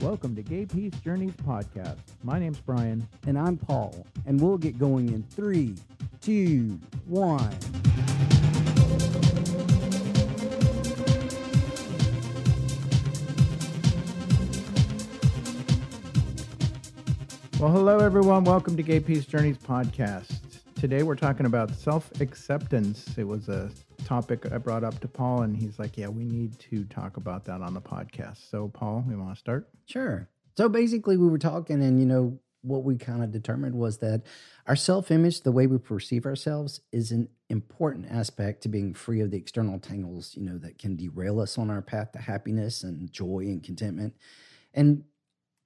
Welcome to Gay Peace Journeys podcast. My name's Brian. And I'm Paul. And we'll get going in three, two, one. Well, hello, everyone. Welcome to Gay Peace Journeys podcast. Today we're talking about self acceptance. It was a topic I brought up to Paul, and he's like, Yeah, we need to talk about that on the podcast. So, Paul, we want to start? Sure. So basically, we were talking, and you know, what we kind of determined was that our self image, the way we perceive ourselves, is an important aspect to being free of the external tangles, you know, that can derail us on our path to happiness and joy and contentment. And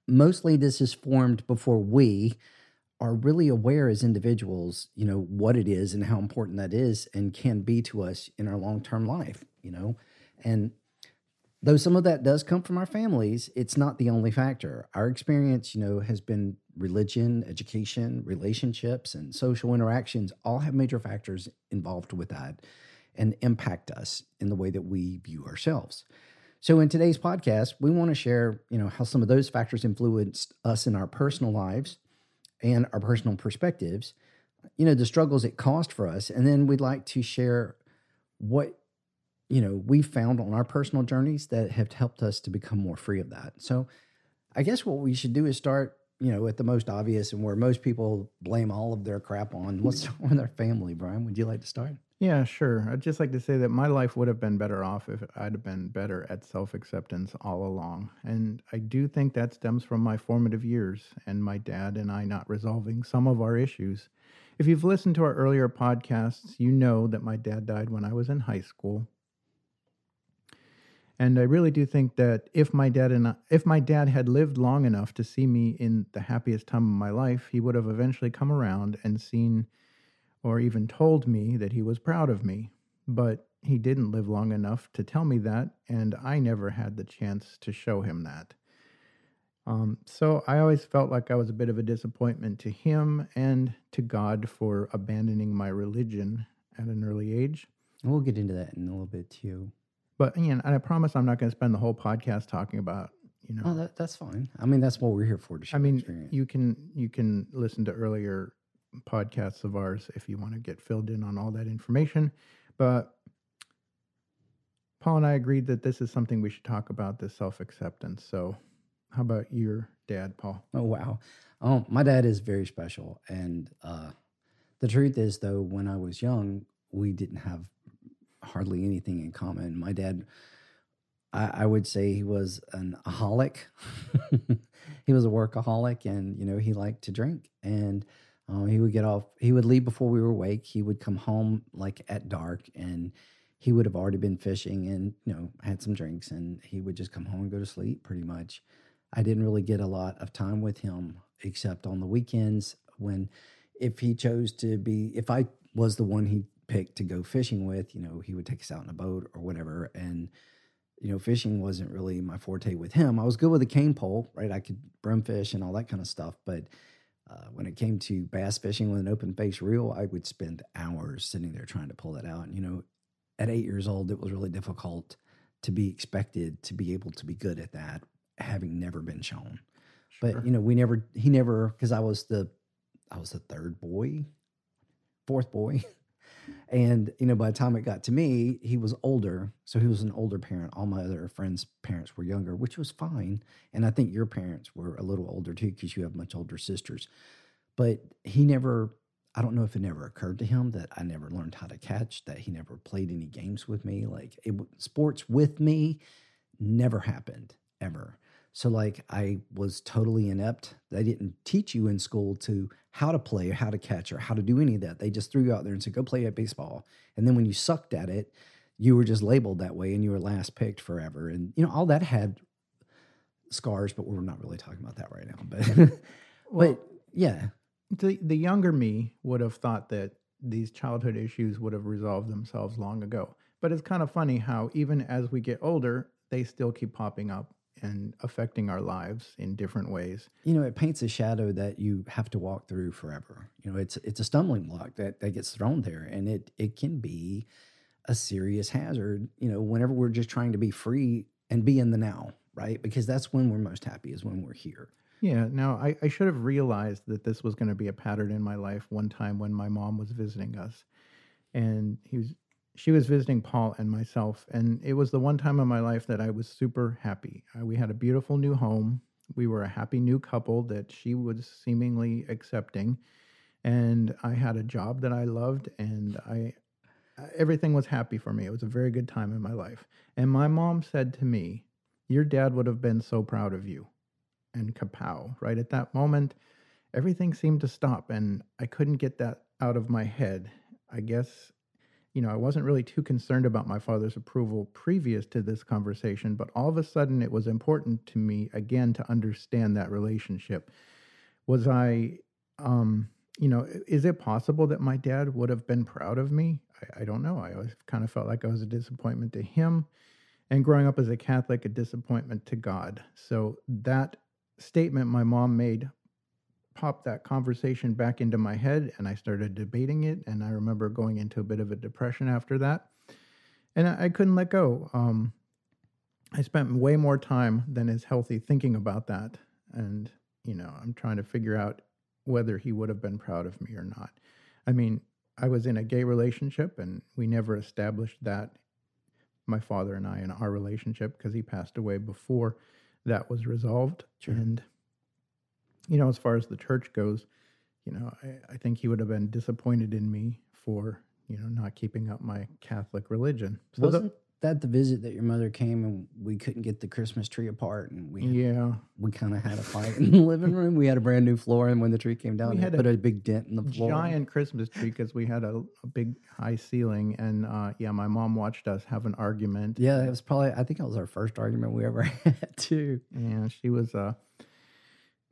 mostly this is formed before we are really aware as individuals, you know, what it is and how important that is and can be to us in our long term life, you know. And though some of that does come from our families, it's not the only factor. Our experience, you know, has been religion, education, relationships, and social interactions all have major factors involved with that and impact us in the way that we view ourselves. So in today's podcast, we want to share, you know, how some of those factors influenced us in our personal lives and our personal perspectives, you know, the struggles it cost for us, and then we'd like to share what you know we found on our personal journeys that have helped us to become more free of that. So i guess what we should do is start you know at the most obvious and where most people blame all of their crap on let's start with our family brian. Would you like to start Yeah, sure. I'd just like to say that my life would have been better off if I'd have been better at self acceptance all along. And I do think that stems from my formative years and my dad and I not resolving some of our issues. If you've listened to our earlier podcasts, you know that my dad died when I was in high school. And I really do think that if my dad and I, if my dad had lived long enough to see me in the happiest time of my life, he would have eventually come around and seen or even told me that he was proud of me. But he didn't live long enough to tell me that, and I never had the chance to show him that. Um, so I always felt like I was a bit of a disappointment to him and to God for abandoning my religion at an early age. we'll get into that in a little bit too But you know, and I promise I'm not going to spend the whole podcast talking about you know. oh that, that's fine i mean that's what we're here for to share I mean, experience. you can you can listen to earlier podcasts of ours if you want to get filled in on all that information. But Paul and I agreed that this is something we should talk about this self acceptance. So, how about your dad, Paul? Oh wow. Oh, my dad is very special. And uh the truth is though, when I was young, we didn't have hardly anything in common. My dad I, I would say he was an aholic. he was a workaholic and you know, he liked to drink. And um, he would get off he would leave before we were awake. He would come home like at dark and he would have already been fishing and you know had some drinks and he would just come home and go to sleep pretty much I didn't really get a lot of time with him except on the weekends when if he chose to be if I was the one he picked to go fishing with, you know, he would take us out in a boat or whatever and you know, fishing wasn't really my forte with him. I was good with a cane pole, right? I could brim fish and all that kind of stuff, but uh, when it came to bass fishing with an open face reel, I would spend hours sitting there trying to pull that out. And, you know, at eight years old, it was really difficult to be expected to be able to be good at that, having never been shown. Sure. But you know, we never, he never, because I was the, I was the third boy, fourth boy, and you know, by the time it got to me, he was older, so he was an older parent. All my other friends' parents were younger, which was fine, and I think your parents were a little older too, because you have much older sisters. But he never, I don't know if it never occurred to him that I never learned how to catch, that he never played any games with me, like it, sports with me, never happened ever. So like I was totally inept. They didn't teach you in school to how to play or how to catch or how to do any of that. They just threw you out there and said, go play at baseball. And then when you sucked at it, you were just labeled that way and you were last picked forever. And you know, all that had scars, but we're not really talking about that right now. But Well, but yeah. the, the younger me would have thought that these childhood issues would have resolved themselves long ago. But it's kind of funny how even as we get older, they still keep popping up and affecting our lives in different ways. you know it paints a shadow that you have to walk through forever you know it's it's a stumbling block that that gets thrown there and it it can be a serious hazard you know whenever we're just trying to be free and be in the now right? Because that's when we're most happy is when we're here. Yeah. Now, I, I should have realized that this was going to be a pattern in my life one time when my mom was visiting us. And he was, she was visiting Paul and myself. And it was the one time in my life that I was super happy. We had a beautiful new home. We were a happy new couple that she was seemingly accepting. And I had a job that I loved. And I, everything was happy for me. It was a very good time in my life. And my mom said to me, Your dad would have been so proud of you and kapow. Right at that moment, everything seemed to stop, and I couldn't get that out of my head. I guess, you know, I wasn't really too concerned about my father's approval previous to this conversation, but all of a sudden it was important to me again to understand that relationship. Was I, um, you know, is it possible that my dad would have been proud of me? I, I don't know. I always kind of felt like I was a disappointment to him. And growing up as a Catholic, a disappointment to God. So that statement my mom made popped that conversation back into my head and I started debating it. And I remember going into a bit of a depression after that. And I, I couldn't let go. Um, I spent way more time than is healthy thinking about that. And, you know, I'm trying to figure out whether he would have been proud of me or not. I mean, I was in a gay relationship and we never established that, my father and I, in our relationship, because he passed away before that was resolved. Sure. And, you know, as far as the church goes, you know, I, I think he would have been disappointed in me for, you know, not keeping up my Catholic religion. So Wasn't that the visit that your mother came and we couldn't get the Christmas tree apart and we yeah. we kind of had a fight in the living room. We had a brand new floor, and when the tree came down, We it had a put a big dent in the floor. giant Christmas tree because we had a, a big high ceiling, and uh, yeah, my mom watched us have an argument. Yeah, it was probably. I think it was our first argument we ever had too. Yeah, she was uh,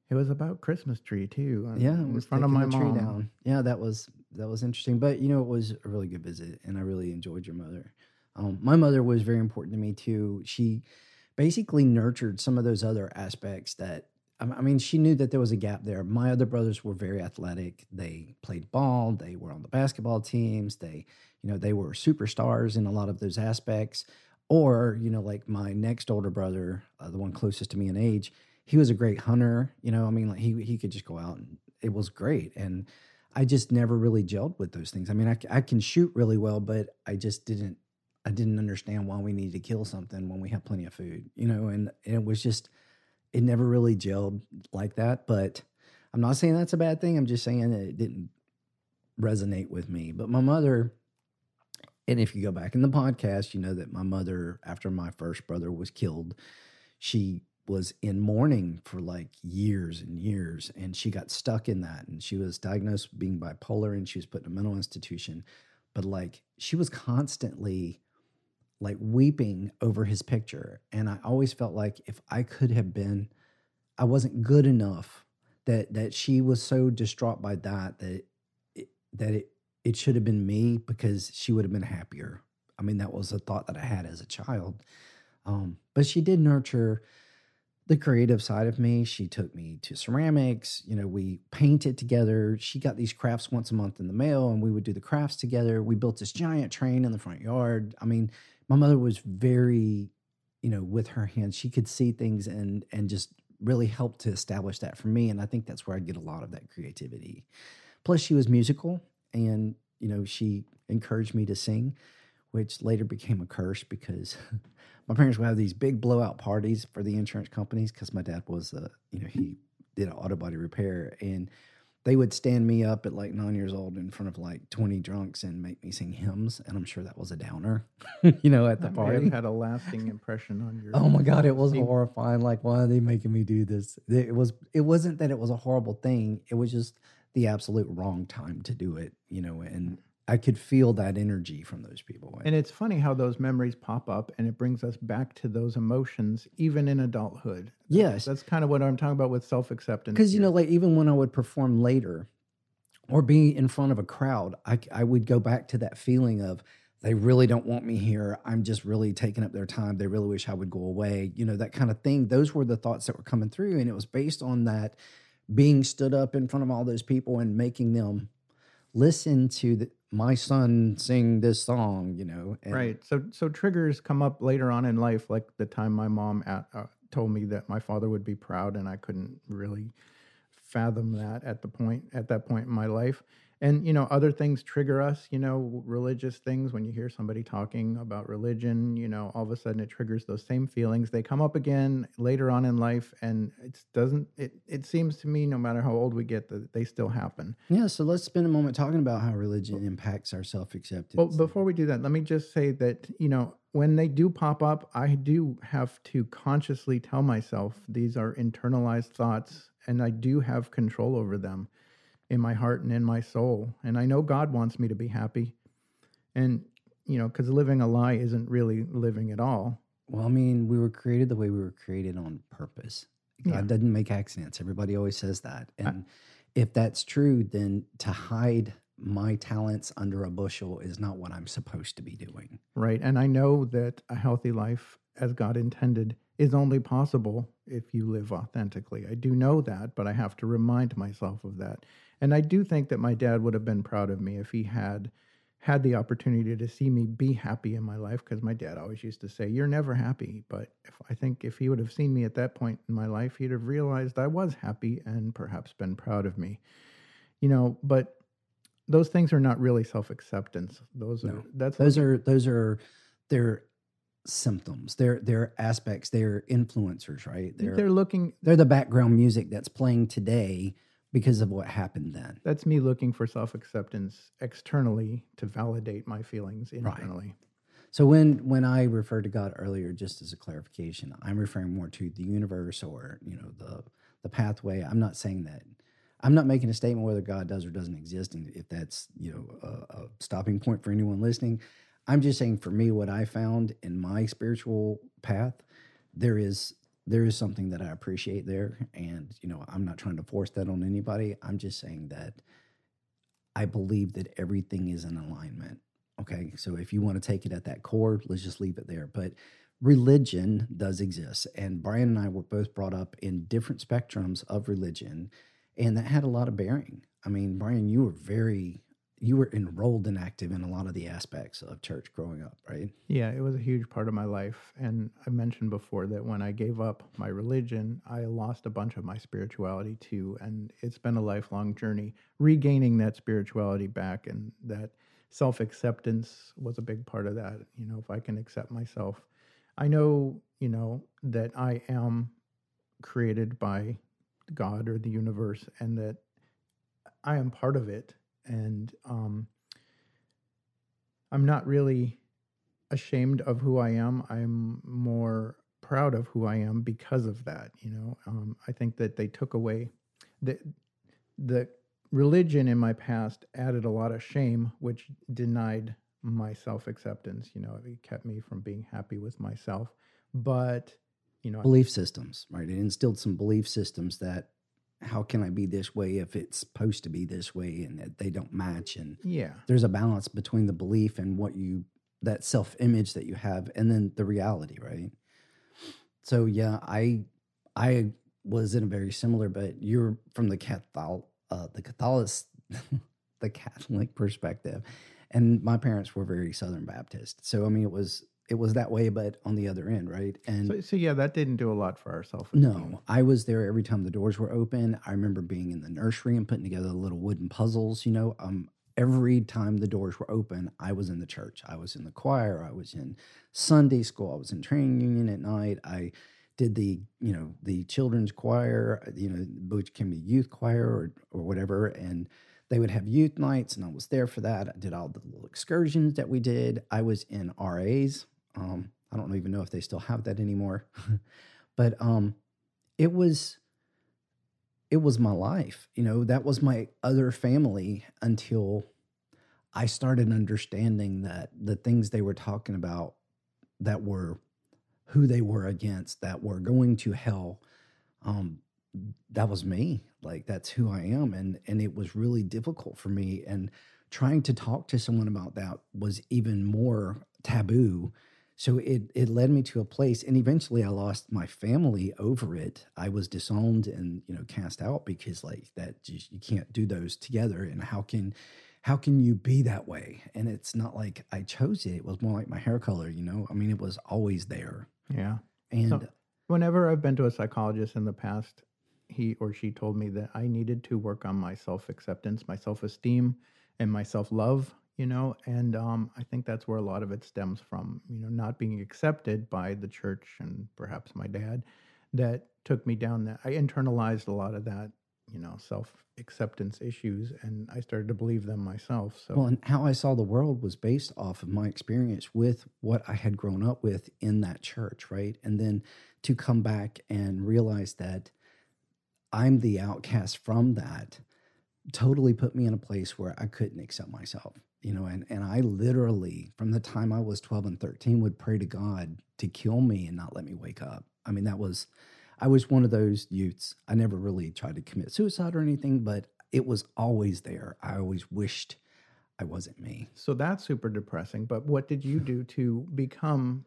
it was about Christmas tree too. uh, Yeah, it in was front of my tree mom. down. Yeah, that was that was interesting. But you know, it was a really good visit, and I really enjoyed your mother. Um, my mother was very important to me too. She basically nurtured some of those other aspects that I I mean, she knew that there was a gap there. My other brothers were very athletic. They played ball. They were on the basketball teams. They, you know, they were superstars in a lot of those aspects. Or, you know, like my next older brother, uh, the one closest to me in age, he was a great hunter. You know, I mean, like he he could just go out and it was great. And I just never really gelled with those things. I mean, I, I can shoot really well, but I just didn't. I didn't understand why we needed to kill something when we have plenty of food. You know, and, and it was just it never really gelled like that. But I'm not saying that's a bad thing. I'm just saying that it didn't resonate with me. But my mother, and if you go back in the podcast, you know that my mother, after my first brother was killed, she was in mourning for like years and years. And she got stuck in that. And she was diagnosed with being bipolar and she was put in a mental institution. But like she was constantly like weeping over his picture. And I always felt like if I could have been, I wasn't good enough that that she was so distraught by that that it, that it it should have been me because she would have been happier. I mean, that was a thought that I had as a child. Um, but she did nurture the creative side of me. She took me to ceramics. You know, we painted together. She got these crafts once a month in the mail, and we would do the crafts together. We built this giant train in the front yard. I mean, my mother was very, you know, with her hands. She could see things and and just really helped to establish that for me. And I think that's where I get a lot of that creativity. Plus, she was musical, and you know, she encouraged me to sing, which later became a curse because my parents would have these big blowout parties for the insurance companies because my dad was, a you know, he did an auto body repair and they would stand me up at like nine years old in front of like 20 drunks and make me sing hymns. And I'm sure that was a downer, you know, at the That party. had a lasting impression on your. Oh my god, it was horrifying. Like, why are they making me do this? It was. It wasn't that it was a horrible thing. It was just the absolute wrong time to do it. You know, and I could feel that energy from those people. And it's funny how those memories pop up and it brings us back to those emotions even in adulthood. yes, That's kind of what I'm talking about with self acceptance. because you know, like even when I would perform later, or be in front of a crowd, I I would go back to that feeling of they really don't want me here. I'm just really taking up their time. They really wish I would go away. You know, that kind of thing. Those were the thoughts that were coming through. And it was based on that being stood up in front of all those people and making them listen to the, my son sing this song, you know. right. So so triggers come up later on in life, like the time my mom at, uh, told me that my father would be proud, and I couldn't really fathom that at the point at that point in my life. And you know, other things trigger us. You know, religious things. When you hear somebody talking about religion, you know, all of a sudden it triggers those same feelings. They come up again later on in life, and it doesn't. It it seems to me, no matter how old we get, that they still happen. Yeah, so let's spend a moment talking about how religion impacts our self acceptance. Well, before we do that, let me just say that, you know, when they do pop up, I do have to consciously tell myself these are internalized thoughts and I do have control over them in my heart and in my soul. And I know God wants me to be happy. And, you know, because living a lie isn't really living at all. Well, I mean, we were created the way we were created on purpose. God Yeah. doesn't make accidents. Everybody always says that. And if that's true, then to hide my talents under a bushel is not what I'm supposed to be doing. Right. And I know that a healthy life, as God intended, is only possible if you live authentically. I do know that, but I have to remind myself of that. And I do think that my dad would have been proud of me if he had had the opportunity to see me be happy in my life because my dad always used to say you're never happy but if i think if he would have seen me at that point in my life he'd have realized i was happy and perhaps been proud of me you know but those things are not really self-acceptance those are No. that's Those are those are they're symptoms. They're they're aspects. They're influencers, right? They're they're looking they're the background music that's playing today because of what happened then. that's me looking for self-acceptance externally to validate my feelings internally Right. So when when I referred to God earlier, just as a clarification, I'm referring more to the universe or you know the the pathway. I'm not saying that. I'm not making a statement whether God does or doesn't exist, and if that's you know a, a stopping point for anyone listening. I'm just saying for me, what I found in my spiritual path, there is there is something that I appreciate there, and you know I'm not trying to force that on anybody. I'm just saying that I believe that everything is in alignment. Okay. So if you want to take it at that core, let's just leave it there. But religion does exist. And Brian and I were both brought up in different spectrums of religion, and that had a lot of bearing. I mean, Brian, you were very, you were enrolled and active in a lot of the aspects of church growing up, right? Yeah, it was a huge part of my life. And I mentioned before that when I gave up my religion, I lost a bunch of my spirituality too. And it's been a lifelong journey regaining that spirituality back. And that self acceptance was a big part of that. You know, if I can accept myself, I know, you know, that I am created by God or the universe and that I am part of it. And um, I'm not really ashamed of who I am. I'm more proud of who I am because of that. You know, um, I think that they took away the the religion in my past added a lot of shame, which denied my self acceptance. You know, it kept me from being happy with myself. But you know, Belief systems, right? It instilled some belief systems that how can I be this way if it's supposed to be this way and that they don't match? And yeah, there's a balance between the belief and what you that self image that you have and then the reality right? So yeah i i was in a very similar but you're from the catholic uh the catholic the catholic perspective. And my parents were very southern baptist. So i mean it was it was that way but on the other end right and so, so yeah, that didn't do a lot for our self. no, I was there every time the doors were open. I remember being in the nursery and putting together little wooden puzzles. You know, um, every time the doors were open, I was in the church. I was in the choir. I was in Sunday school. I was in training union at night. I did the you know the children's choir. You know, which can be youth choir or or whatever, and they would have youth nights, and I was there for that. I did all the little excursions that we did. I was in RAs. Um, I don't even know if they still have that anymore, but um, it was it was my life. You know, that was my other family until I started understanding that the things they were talking about that were who they were against, that were going to hell, um, that was me. Like that's who I am. And and it was really difficult for me. And trying to talk to someone about that was even more taboo. So it it led me to a place, and eventually I lost my family over it. I was disowned and you know cast out because like that just, you can't do those together. And how can how can you be that way? And it's not like I chose it. It was more like my hair color, you know? I mean, it was always there. Yeah. And So- Whenever I've been to a psychologist in the past, he or she told me that I needed to work on my self acceptance, my self esteem, and my self love. You know, and um, I think that's where a lot of it stems from. You know, not being accepted by the church and perhaps my dad, that took me down that. I internalized a lot of that. You know, self acceptance issues, and I started to believe them myself. So well, and how I saw the world was based off of my experience with what I had grown up with in that church, right? And then to come back and realize that I'm the outcast from that totally put me in a place where I couldn't accept myself. You know, and, and I literally, from the time I was 12 and 13, would pray to God to kill me and not let me wake up. I mean, that was, I was one of those youths. I never really tried to commit suicide or anything, but it was always there. I always wished I wasn't me. So that's super depressing. But what did you do to become,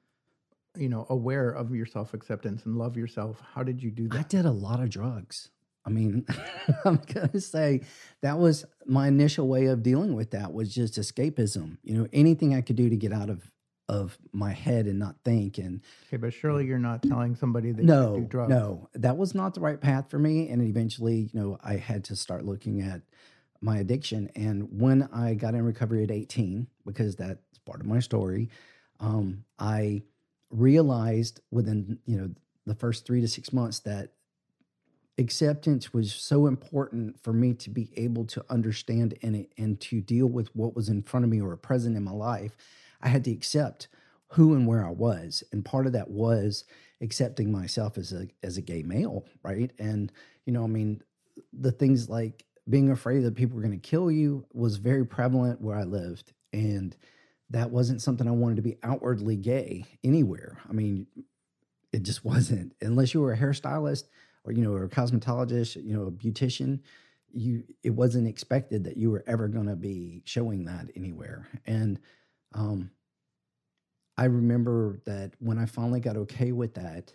you know, aware of your self acceptance and love yourself? How did you do that? I did a lot of drugs. I mean, I'm gonna say that was my initial way of dealing with that was just escapism. You know, anything I could do to get out of of my head and not think. And Okay, but surely you're not telling somebody that you no, do drugs. no, that was not the right path for me. And eventually, you know, I had to start looking at my addiction. And when I got in recovery at 18, because that's part of my story, um, I realized within you know the first three to six months that acceptance was so important for me to be able to understand and and to deal with what was in front of me or present in my life. I had to accept who and where I was, and part of that was accepting myself as a as a gay male, right? And you know, I mean, the things like being afraid that people were going to kill you was very prevalent where I lived, and that wasn't something I wanted to be outwardly gay anywhere. I mean, it just wasn't unless you were a hairstylist or you know or a cosmetologist, you know, a beautician. You it wasn't expected that you were ever going to be showing that anywhere, and um, I remember that when I finally got okay with that,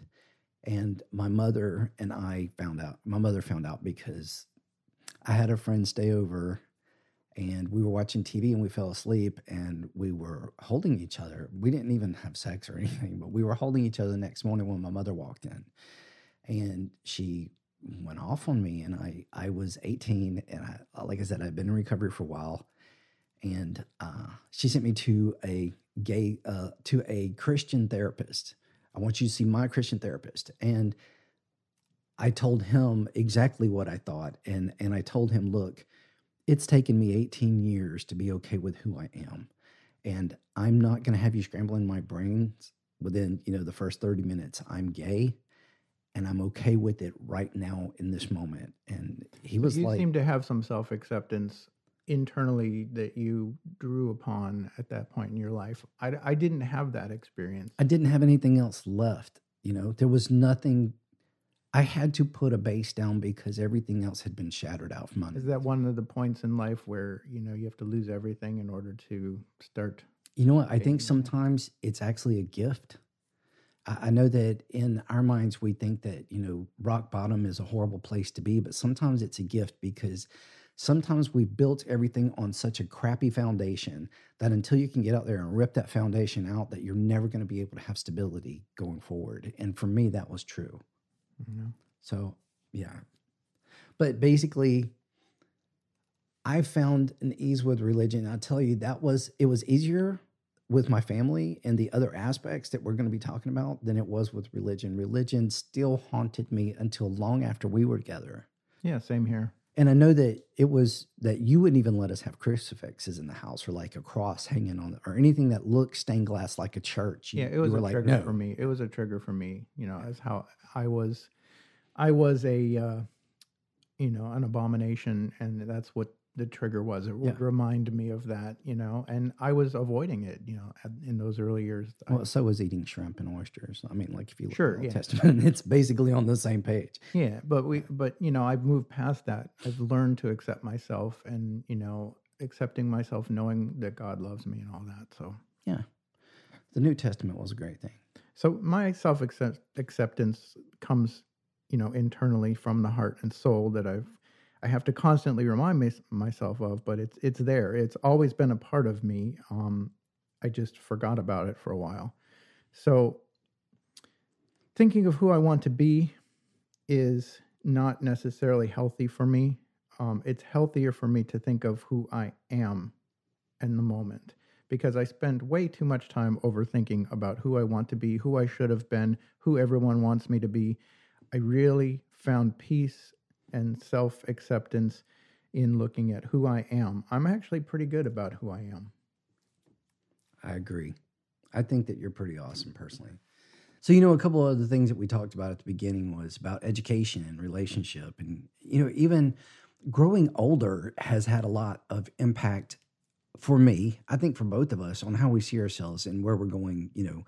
and my mother and I found out. My mother found out because I had a friend stay over and we were watching TV and we fell asleep and we were holding each other. We didn't even have sex or anything, but we were holding each other the next morning when my mother walked in. And she went off on me and I I was 18 and I like I said i've been in recovery for a while and uh, she sent me to a gay uh, to a Christian therapist. I want you to see my Christian therapist and I told him exactly what I thought and and I told him look it's taken me 18 years to be okay with who I am. And I'm not going to have you scrambling my brains within, you know, the first 30 minutes. I'm gay and I'm okay with it right now in this moment. And he was you like, seem to have some self acceptance internally that you drew upon at that point in your life. I, I didn't have that experience. I didn't have anything else left. You know, there was nothing. I had to put a base down because everything else had been shattered out from under. Is that one of the points in life where you know you have to lose everything in order to start? You know what? I think sometimes it's actually a gift. I I know that in our minds, we think that, you know, rock bottom is a horrible place to be, but sometimes it's a gift because sometimes we built everything on such a crappy foundation that until you can get out there and rip that foundation out, that you're never going to be able to have stability going forward. And for me, that was true. Know? So, yeah. But basically, I found an ease with religion. I'll tell you, that was, it was easier with my family and the other aspects that we're going to be talking about than it was with religion. Religion still haunted me until long after we were together. Yeah, same here. And I know that it was that you wouldn't even let us have crucifixes in the house or like a cross hanging on or anything that looked stained glass like a church. You- Yeah, it was a like, trigger "No." for me. It was a trigger for me. You know, as how I was, I was a, uh, you know, an abomination, and that's what the trigger was. It would Yeah. remind me of that. You know, and I was avoiding it. You know, in those early years. I- Well, so was eating shrimp and oysters. I mean, like if you look Sure, at the yeah. Testament, it's basically on the same page. Yeah, but we, but you know, I've moved past that. I've learned to accept myself, and you know, accepting myself, knowing that God loves me, and all that. So, yeah, The New Testament was a great thing. so my self acceptance comes, you know, internally from the heart and soul that I've, I have to constantly remind my, myself of, but it's it's there. It's always been a part of me. Um, I just forgot about it for a while. So thinking of who I want to be is not necessarily healthy for me. Um, it's healthier for me to think of who I am in the moment because I spend way too much time overthinking about who I want to be, who I should have been, who everyone wants me to be. I really found peace and self acceptance in looking at who I am. I'm actually pretty good about who I am. I agree. I think that you're pretty awesome personally. So, you know, a couple of the things that we talked about at the beginning was about education and relationship. And, you know, even growing older has had a lot of impact for me, I think for both of us on how we see ourselves and where we're going, you know,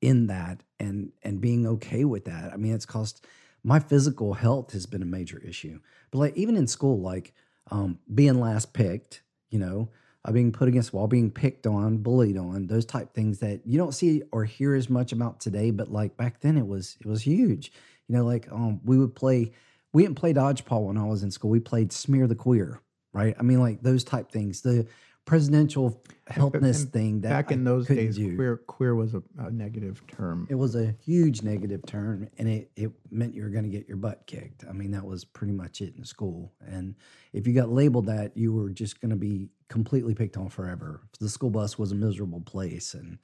in that and and being okay with that. I mean, it's cost my physical health has been a major issue. But like even in school, like um, being last picked, you know, uh, being put against wall, being picked on, bullied on, those type things that you don't see or hear as much about today. But like back then, it was it was huge. You know, like um, we would play. We didn't play dodgeball when I was in school. We played smear the queer, right? I mean, like those type things. The presidential helpness And thing that Back in those days, do. queer queer was a, a negative term. It was a huge negative term, and it, it meant you were going to get your butt kicked. I mean, that was pretty much it in school. And if you got labeled that, you were just going to be completely picked on forever. The school bus was a miserable place, and you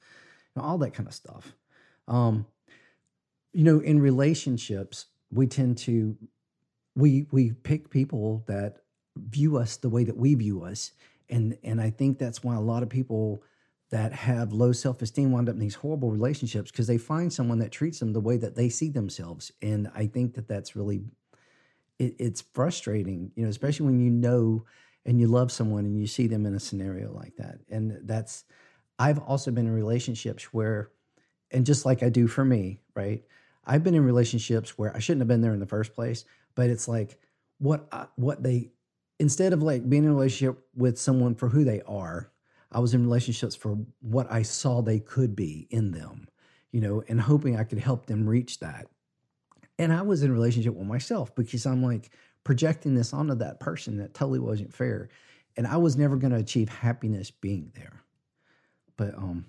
know, all that kind of stuff. Um, you know, in relationships, we tend to we we pick people that view us the way that we view us, and and I think that's why a lot of people that have low self esteem wind up in these horrible relationships because they find someone that treats them the way that they see themselves. And I think that that's really, it, it's frustrating, you know, especially when you know and you love someone and you see them in a scenario like that. And that's, I've also been in relationships where, and just like I do for me, right? I've been in relationships where I shouldn't have been there in the first place, but it's like what I, what they instead of like being in a relationship with someone for who they are, I was in relationships for what I saw they could be in them, you know, and hoping I could help them reach that. And I was in relationship with myself because I'm like projecting this onto that person that totally wasn't fair. And I was never going to achieve happiness being there. But um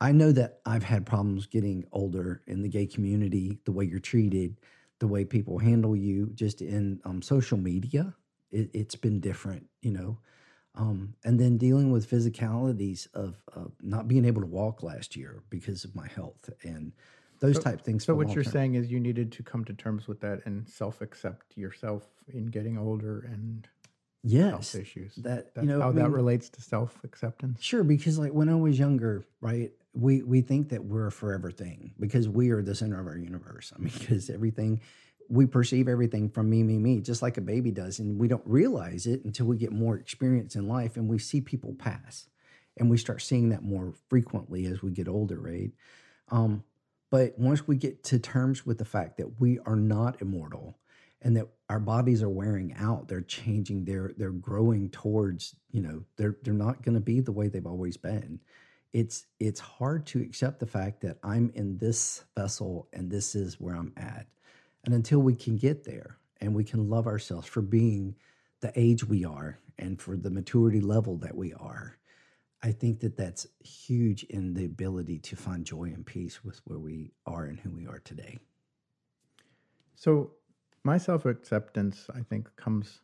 I know that I've had problems getting older in the gay community, the way you're treated, the way people handle you, just in um, social media. It, it's been different, you know. Um, and then dealing with physicalities of, not being able to walk last year because of my health and those So- type things. So what you're term. saying is you needed to come to terms with that and self-accept yourself in getting older and yes, health issues. that That's you know, how I that relates to self-acceptance. Sure, because like when I was younger, right, we we think that we're a forever thing because we are the center of our universe. I mean, because everything we perceive everything from me, me, me, just like a baby does, and we don't realize it until we get more experience in life and we see people pass, and we start seeing that more frequently as we get older, right? Um, but once we get to terms with the fact that we are not immortal and that our bodies are wearing out, they're changing, they're they're growing towards, you know, they're they're not going to be the way they've always been. It's it's hard to accept the fact that I'm in this vessel and this is where I'm at. And until we can get there and we can love ourselves for being the age we are and for the maturity level that we are, I think that that's huge in the ability to find joy and peace with where we are and who we are today. So my self-acceptance, I think, comes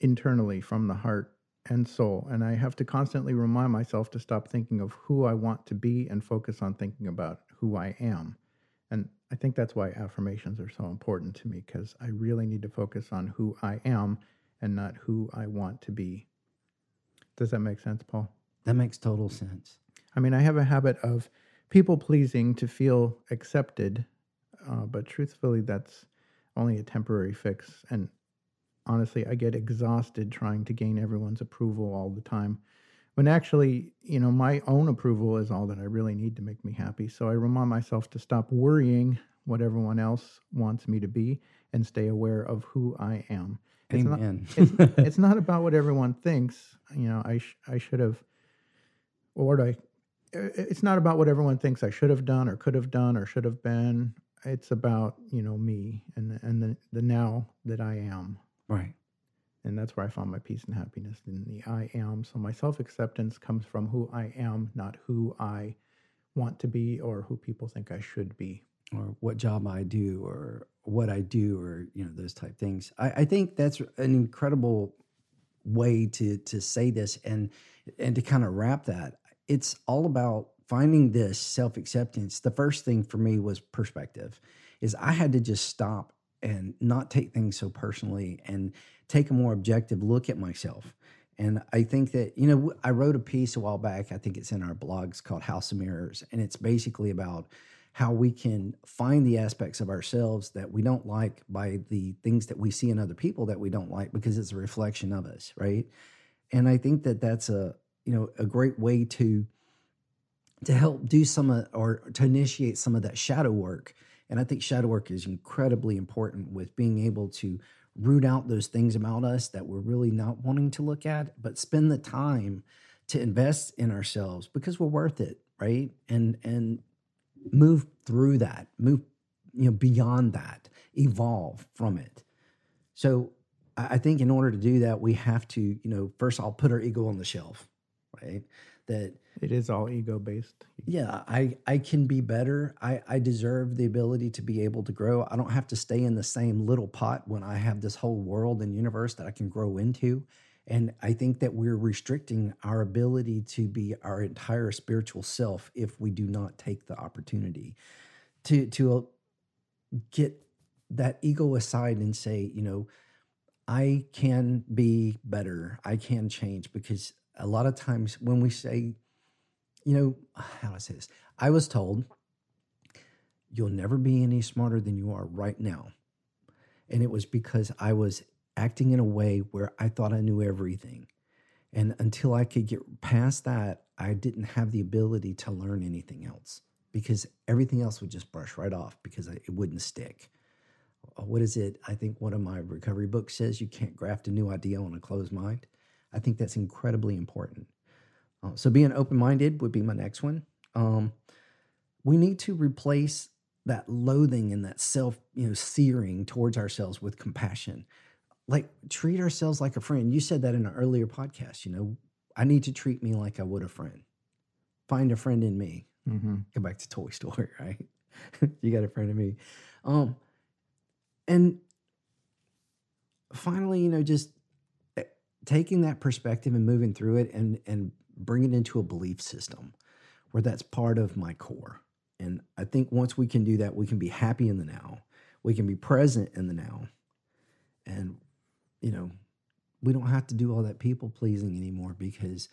internally from the heart and soul, and I have to constantly remind myself to stop thinking of who I want to be and focus on thinking about who I am. And I think that's why affirmations are so important to me because I really need to focus on who I am and not who I want to be. Does that make sense, Paul? That makes total sense. I mean, I have a habit of people pleasing to feel accepted, uh, but truthfully, that's only a temporary fix. And honestly, I get exhausted trying to gain everyone's approval all the time. When actually, you know, my own approval is all that I really need to make me happy. So I remind myself to stop worrying what everyone else wants me to be and stay aware of who I am. It's not- Amen. it's, it's not about what everyone thinks. You know, I sh- I should have, or what I. It's not about what everyone thinks I should have done or could have done or should have been. It's about you know me and the, and the the now that I am. Right. And that's where I found my peace and happiness in the I am. So my self acceptance comes from who I am, not who I want to be or who people think I should be. Or what job I do or what I do or, you know, those type things. I, I think that's an incredible way to to say this and and to kind of wrap that. It's all about finding this self-acceptance. The first thing for me was perspective. Is I had to just stop and not take things so personally and take a more objective look at myself. And I think that, you know, I wrote a piece a while back, I think it's in our blogs called House of Mirrors. And it's basically about how we can find the aspects of ourselves that we don't like by the things that we see in other people that we don't like because it's a reflection of us, right? And I think that that's a, you know, a great way to to help do some of, or to initiate some of that shadow work. And I think shadow work is incredibly important with being able to root out those things about us that we're really not wanting to look at, but spend the time to invest in ourselves because we're worth it, right? And and move through that, move you know beyond that, evolve from it. So I think in order to do that, we have to, you know, first I'll put our ego on the shelf, right? That it is all ego based. Yeah, I I can be better. I I deserve the ability to be able to grow. I don't have to stay in the same little pot when I have this whole world and universe that I can grow into. And I think that we're restricting our ability to be our entire spiritual self if we do not take the opportunity to to uh, get that ego aside and say, you know, I can be better. I can change because a lot of times when we say you know, how do I say this? I was told you'll never be any smarter than you are right now. And it was because I was acting in a way where I thought I knew everything. And until I could get past that, I didn't have the ability to learn anything else because everything else would just brush right off because it wouldn't stick. Uh, what is it? I think one of my recovery books says you can't graft a new idea on a closed mind. I think that's incredibly important. Uh, so being open minded would be my next one. Um, we need to replace that loathing and that self, you know, searing towards ourselves with compassion. Like treat ourselves like a friend. You said that in an earlier podcast. You know, I need to treat me like I would a friend. Find a friend in me. Mm-hmm. Go back to Toy Story, right? you got a friend in me. Um, and finally, you know, just eh, taking that perspective and moving through it and and bring it into a belief system where that's part of my core. And I think once we can do that, we can be happy in the now. We can be present in the now. And, you know, we don't have to do all that people pleasing anymore because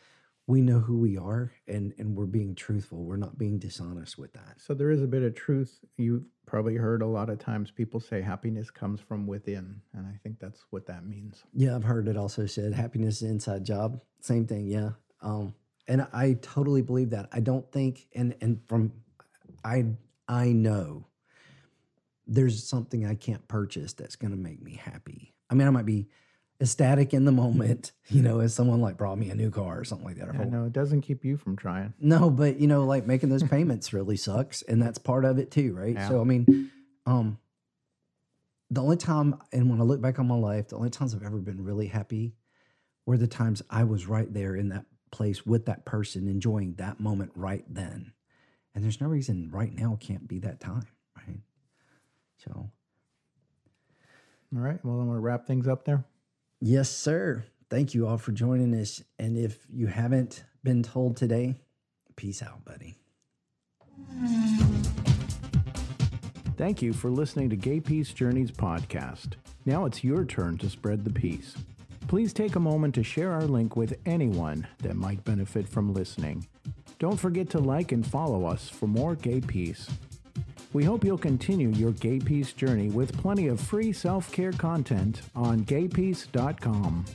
we know who we are and and we're being truthful we're not being dishonest with that so there is a bit of truth you've probably heard a lot of times people say happiness comes from within and i think that's what that means yeah i've heard it also said happiness is inside job same thing yeah um, and I totally believe that. I don't think, and and from I I know there's something I can't purchase that's going to make me happy. I mean, I might be ecstatic in the moment, you know, as someone like brought me a new car or something like that. Yeah, no, it doesn't keep you from trying. No, but you know, like making those payments really sucks, and that's part of it too, right? Yeah. So I mean, um, the only time, and when I look back on my life, the only times I've ever been really happy were the times I was right there in that place with that person, enjoying that moment right then. And there's no reason right now can't be that time, right? So. All right. Well, I'm going to wrap things up there. Yes, sir. Thank you all for joining us. And if you haven't been told today, peace out, buddy. Thank you for listening to Gay Peace Journeys podcast. Now it's your turn to spread the peace. Please take a moment to share our link with anyone that might benefit from listening. Don't forget to like and follow us for more gay peace. We hope you'll continue your gay peace journey with plenty of free self care content on gaypeace.com.